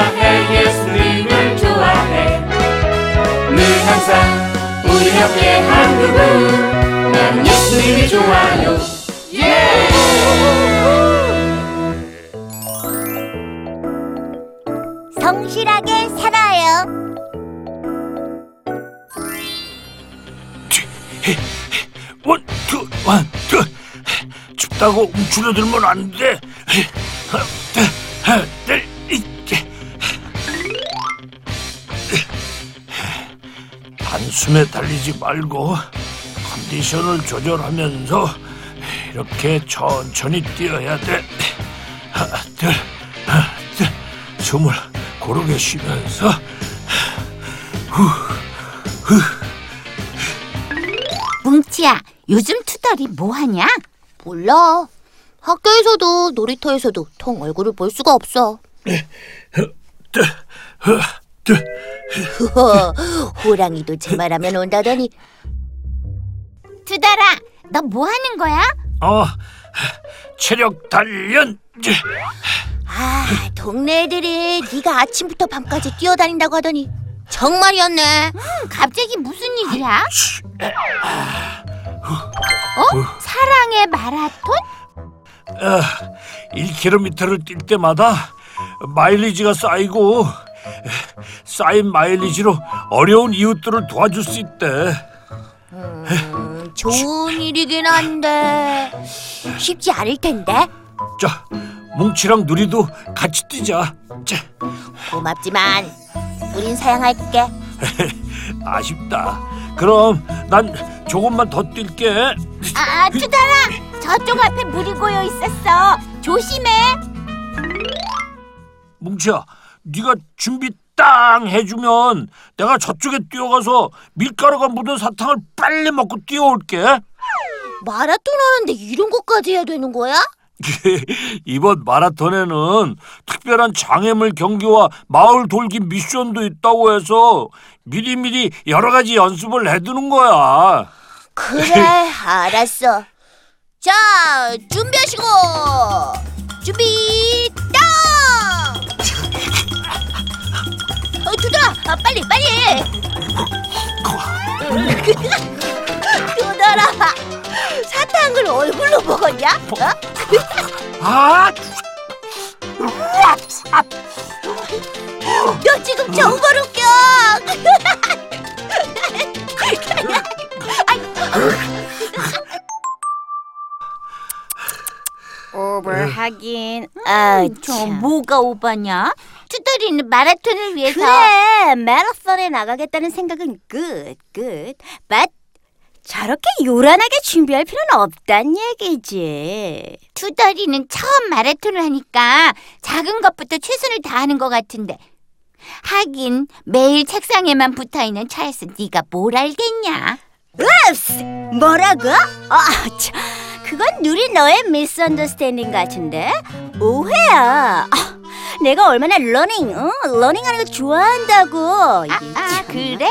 좋아해 예수님을 좋아해 늘 항상 우리 옆에 한 그분 나는 예수님이 좋아요 성실하게 살아요. one, two, one, two. 춥다고 움츠러들면 안 돼. 단숨에 달리지 말고 컨디션을 조절하면서 이렇게 천천히 뛰어야 돼. 하나, 둘, 하나, 둘. 숨을 고르게 쉬면서 뭉치야, 요즘 투덜이 뭐하냐? 몰라. 학교에서도 놀이터에서도 통 얼굴을 볼 수가 없어. 둘, 하나, 둘. 호랑이도 제 말하면 온다더니. 투덜아, 너 뭐 하는 거야? 어, 체력 단련. 아, 동네 애들이 네가 아침부터 밤까지 뛰어다닌다고 하더니 정말이었네. 음, 갑자기 무슨 일이야? 어? 사랑의 마라톤? 아, 1km를 뛸 때마다 마일리지가 쌓이고 쌓인 마일리지로 어려운 이웃들을 도와줄 수 있대. 음, 좋은 일이긴 한데 쉽지 않을 텐데. 자, 뭉치랑 누리도 같이 뛰자. 자, 고맙지만 우린 사양할게. 아쉽다. 그럼 난 조금만 더 뛸게. 아, 투달아, 저쪽 앞에 물이 고여 있었어. 조심해. 뭉치야, 네가 준비 땅 해주면 내가 저쪽에 뛰어가서 밀가루가 묻은 사탕을 빨리 먹고 뛰어올게. 마라톤 하는데 이런 것까지 해야 되는 거야? 이번 마라톤에는 특별한 장애물 경기와 마을 돌기 미션도 있다고 해서 미리미리 여러 가지 연습을 해두는 거야. 그래, 알았어. 자, 준비하시고 준비 땅! 아, 아, 빨리 빨리. 두들아, 사탕을 얼굴로 먹었냐? 어? 아, 너 지금 정말 웃겨. 오버하긴 아, 저 참. 뭐가 오바냐? 투덜이는 마라톤을 위해서. 그래 마라톤에 나가겠다는 생각은 good good. But 저렇게 요란하게 준비할 필요는 없단 얘기지. 투덜이는 처음 마라톤을 하니까 작은 것부터 최선을 다하는 것 같은데. 하긴 매일 책상에만 붙어있는 찰스 네가 뭘 알겠냐? Oops 뭐라고? 아, 참, 그건 누리 너의 misunderstanding 같은데 오해야 아, 내가 얼마나 running 어? running하는 거 좋아한다고 아, 이게 아 참. 그래?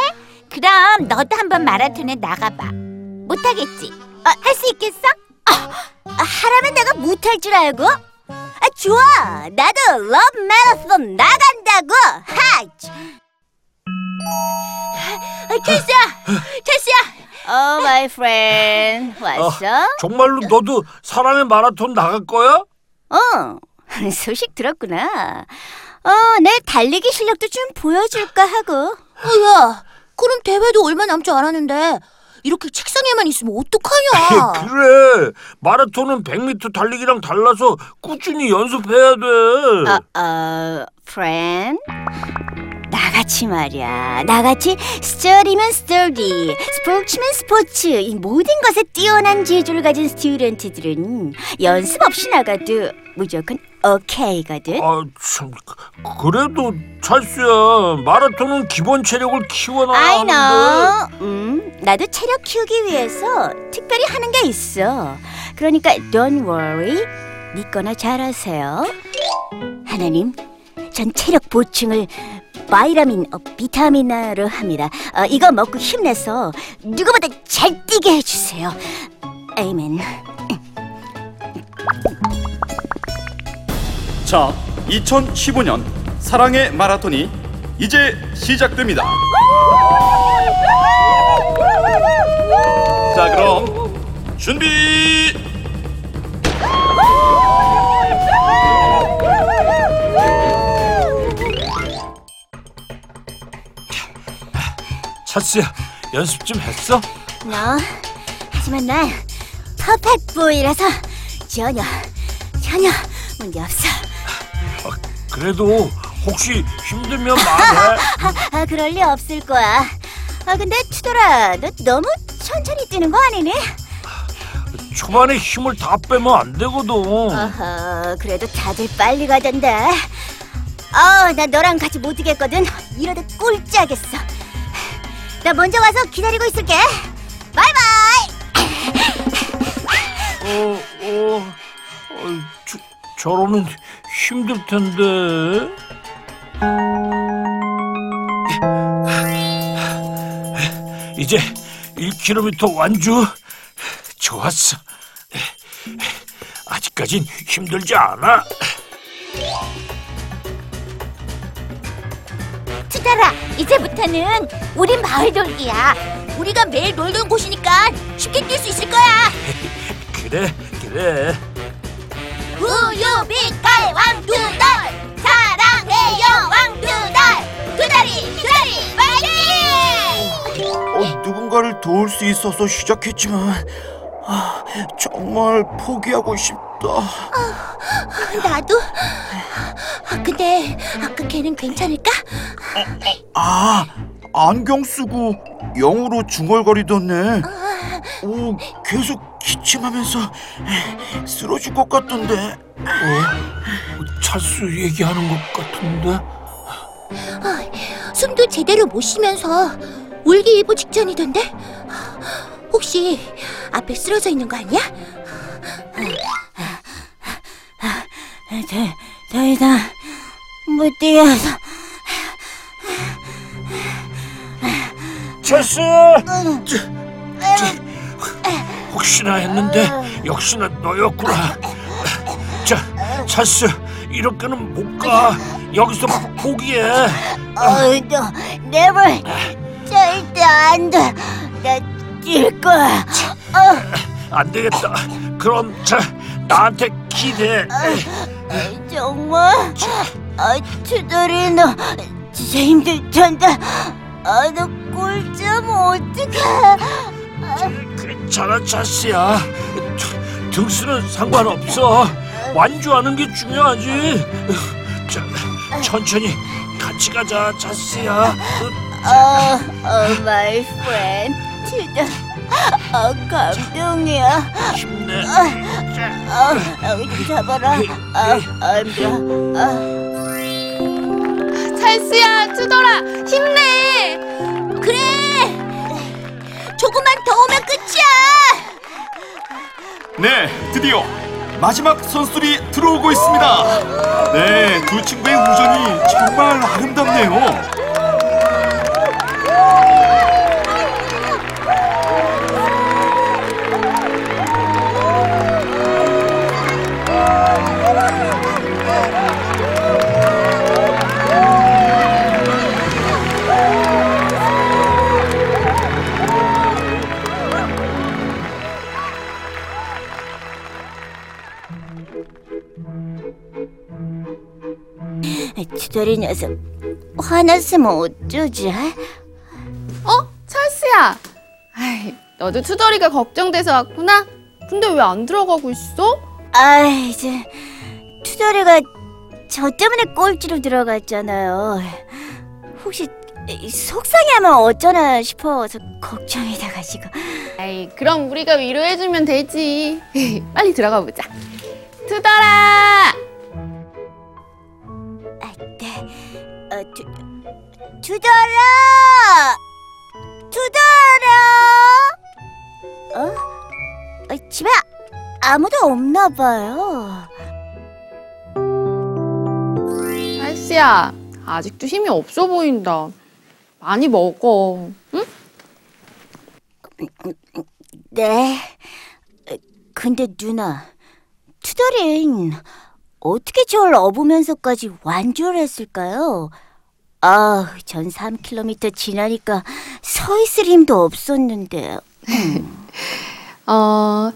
그럼 너도 한번 마라톤에 나가봐 못하겠지? 어, 할수 있겠어? 아, 하라면 내가 못할 줄 알고? 아, 좋아 나도 love 마라톤 나간다고 하! 아, 테스야 테스야 어 my friend 왔어? 정말로 너도 사랑의 마라톤 나갈 거야? 어 소식 들었구나 어 내 달리기 실력도 좀 보여줄까 하고 야, 그럼 대회도 얼마 남지 않았는데 이렇게 책상에만 있으면 어떡하냐? 그래. 마라톤은 100m 달리기랑 달라서 꾸준히 연습해야 돼. 어, 어, 나같이 말이야 나같이 스터디면 스터디 스포츠면 스포츠 이 모든 것에 뛰어난 재주를 가진 스튜던트들은 연습 없이 나가도 무조건 오케이거든 아, 참. 그래도 찰수야. 마라톤은 기본 체력을 키워놔야 I 하는데. know 음, 나도 체력 키우기 위해서 특별히 하는 게 있어 그러니까 don't worry 믿거나 잘하세요 하나님 전 체력 보충을 바이라민 어, 비타민으로 합니다 어, 이거 먹고 힘내서 누구보다 잘 뛰게 해주세요 에이멘 자, 2015년 사랑의 마라톤이 이제 시작됩니다. 자, 그럼 준비. 찰스야 연습 좀 했어? 너 하지만 난 퍼펙트 보이라서 전혀 전혀 문제 없어. 그래도 혹시 힘들면 말해 아 그럴 리 없을 거야. 아 근데 투돌아 너 너무 천천히 뛰는 거 아니니? 초반에 힘을 다 빼면 안 되거든 어허 그래도 다들 빨리 가던데. 어나 너랑 같이 못 뛰겠거든. 이러다 꼴찌하겠어. 나 먼저 가서 기다리고 있을게. 바이바이. 어, 어, 어 저, 저러면 힘들 텐데. 이제 1km 완주. 좋았어. 아직까진 힘들지 않아. 투달아, 이제부터는 우리 마을 돌기야. 우리가 매일 놀던 곳이니까 쉽게 뛸 수 있을 거야. 그래, 그래. 우유 빛깔 왕두달 사랑해요 왕두달 두다리 두다리 파이팅! 어, 누군가를 도울 수 있어서 시작했지만 아, 정말 포기하고 싶다. 나도. 아, 근데 아까 걔는 괜찮을까? 아, 안경 쓰고 영으로 중얼거리던네. 오, 계속 기침하면서 쓰러질 것 같던데. 찰수 얘기하는 것 같은데. 숨도 제대로 못 쉬면서 울기 일보 직전이던데? 혹시 앞에 쓰러져 있는 거 아니야? 더, 더 이상 못 뛰어서 찰스! 혹시나 했는데 역시나 너였구나. 자, 찰스 이렇게는 못 가. 여기서 포기해. 어이 너 never 절대 안 돼 나뛸 거야 안 되겠다. 그럼 자 나한테 기대. 어, 정말 아 투덜이 너 진짜 힘들 텐데 아너 꼴찌면 어떡해 괜찮아 찰스야. 등수는 상관없어. 완주하는 게 중요하지. 자, 천천히 같이 가자 찰스야. 어, 어, my friend 투덜 아 감동이야 힘내. 아, 어, 잡아라 아, 안 돼. 아. 찰스야 투덜아 힘내 그래 조금만 더 오면 끝이야 네, 드디어 마지막 선수들이 들어오고 있습니다. 네, 두 친구의 우정이 정말 아름답네요. 투덜이 녀석 화났으면 어쩌지? 어? 찰스야. 아이, 너도 투덜이가 걱정돼서 왔구나. 근데 왜 안 들어가고 있어? 아 이제 투덜이가 저 때문에 꼴찌로 들어갔잖아요. 혹시 속상해하면 어쩌나 싶어서 걱정이 돼가지고 아이, 그럼 우리가 위로해주면 되지. 빨리 들어가 보자. 투덜아! 어, 투, 투덜아! 투덜아! 어? 어, 집에 아무도 없나 봐요. 찰스야, 아직도 힘이 없어 보인다. 많이 먹어. 응? 네. 어, 근데 누나, 투덜인 어떻게 저를 업으면서까지 완주를 했을까요? 아, 전 3km 지나니까 서 있을 힘도 없었는데. 어,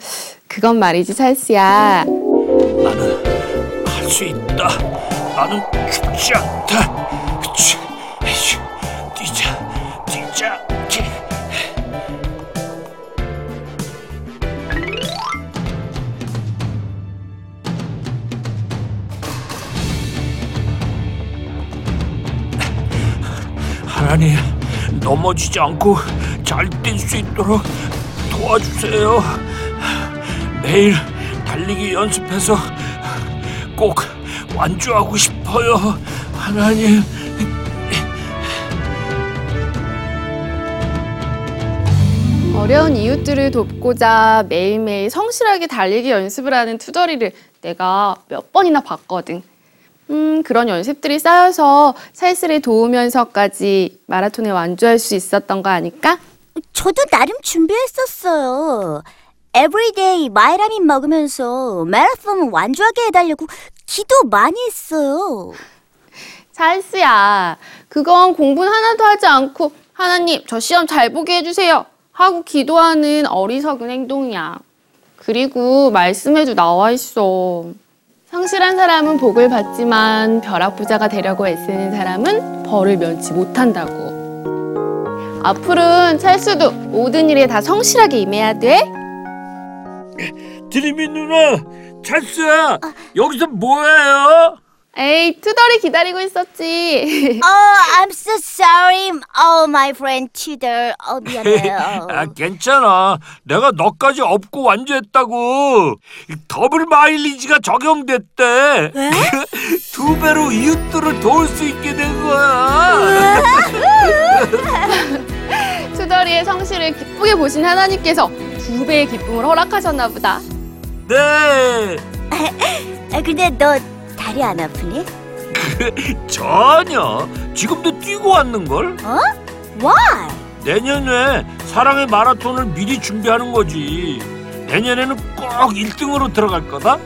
그건 말이지, 찰스야. 나는 할 수 있다. 나는 죽지 않다. 뛰자. 하나님, 넘어지지 않고 잘 뛸 수 있도록 도와주세요. 매일 달리기 연습해서 꼭 완주하고 싶어요. 하나님. 어려운 이웃들을 돕고자 매일매일 성실하게 달리기 연습을 하는 투덜이를 내가 몇 번이나 봤거든. 음, 그런 연습들이 쌓여서 찰스를 도우면서까지 마라톤에 완주할 수 있었던 거 아닐까? 저도 나름 준비했었어요. everyday my 라면 먹으면서 마라톤 완주하게 해달라고 기도 많이 했어요. 찰스야, 그건 공부는 하나도 하지 않고 하나님 저 시험 잘 보게 해주세요 하고 기도하는 어리석은 행동이야. 그리고 말씀에도 나와 있어. 성실한 사람은 복을 받지만 벼락부자가 되려고 애쓰는 사람은 벌을 면치 못한다고. 앞으로는 찰스도 모든 일에 다 성실하게 임해야 돼. 드림이 누나, 찰스야, 여기서 뭐해요? 에이, 투덜이 기다리고 있었지. Oh, I'm so sorry. Oh, my friend Tudor. 어, 미안해요. 아, 괜찮아. 내가 너까지 업고 완주했다고. 더블 마일리지가 적용됐대. 두 배로 이웃들을 도울 수 있게 된 거야. 투덜이의 성실을 기쁘게 보신 하나님께서 두 배의 기쁨을 허락하셨나 보다. 네, 아, 근데 너 다리 안 아프니? 전혀. 지금도 뛰고 왔는 걸. Why? 내년에 사랑의 마라톤을 미리 준비하는 거지. 내년에는 꼭 1등으로 들어갈 거다.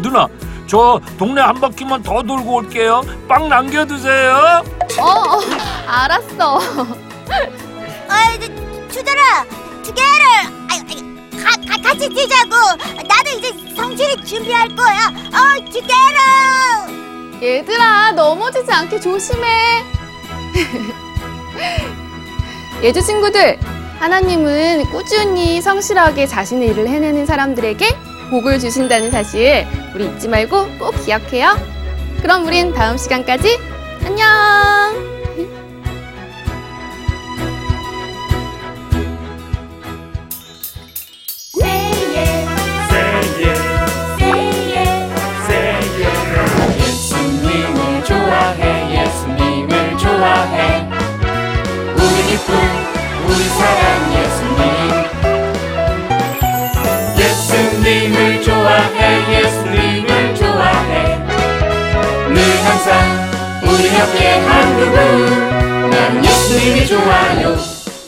누나, 저 동네 한 바퀴만 더 돌고 올게요. 빵 남겨두세요. 어, 어 알았어. 아이, 투더라, together. 아이, 아이, 가, 가, 같이 뛰자고. 나도 준비할 거야. 어, together. 얘들아, 넘어지지 않게 조심해. 예주 친구들, 하나님은 꾸준히 성실하게 자신의 일을 해내는 사람들에게 복을 주신다는 사실 우리 잊지 말고 꼭 기억해요. 그럼 우린 다음 시간까지 안녕! 우리 옆에 한 그분 나는 예수님이 좋아요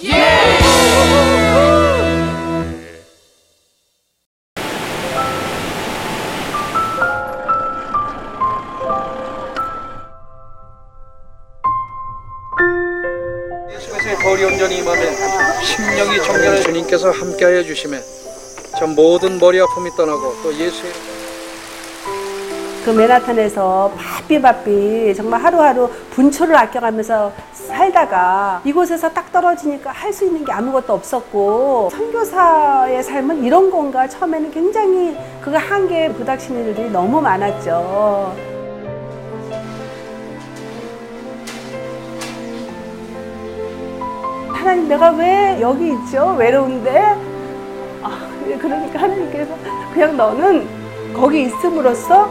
예! 예수께서의 거리 온전히 임하면 심령이 정결한 주님께서 함께하여 주심에 전 모든 머리 아픔이 떠나고 또 예수의 그 맨하탄에서 바삐 바삐 정말 하루하루 분초를 아껴가면서 살다가 이곳에서 딱 떨어지니까 할 수 있는 게 아무것도 없었고 선교사의 삶은 이런 건가 처음에는 굉장히 그가 한계에 부닥치는 일들이 너무 많았죠. 하나님 내가 왜 여기 있죠? 외로운데? 아, 그러니까 하나님께서 그냥 너는 거기 있음으로써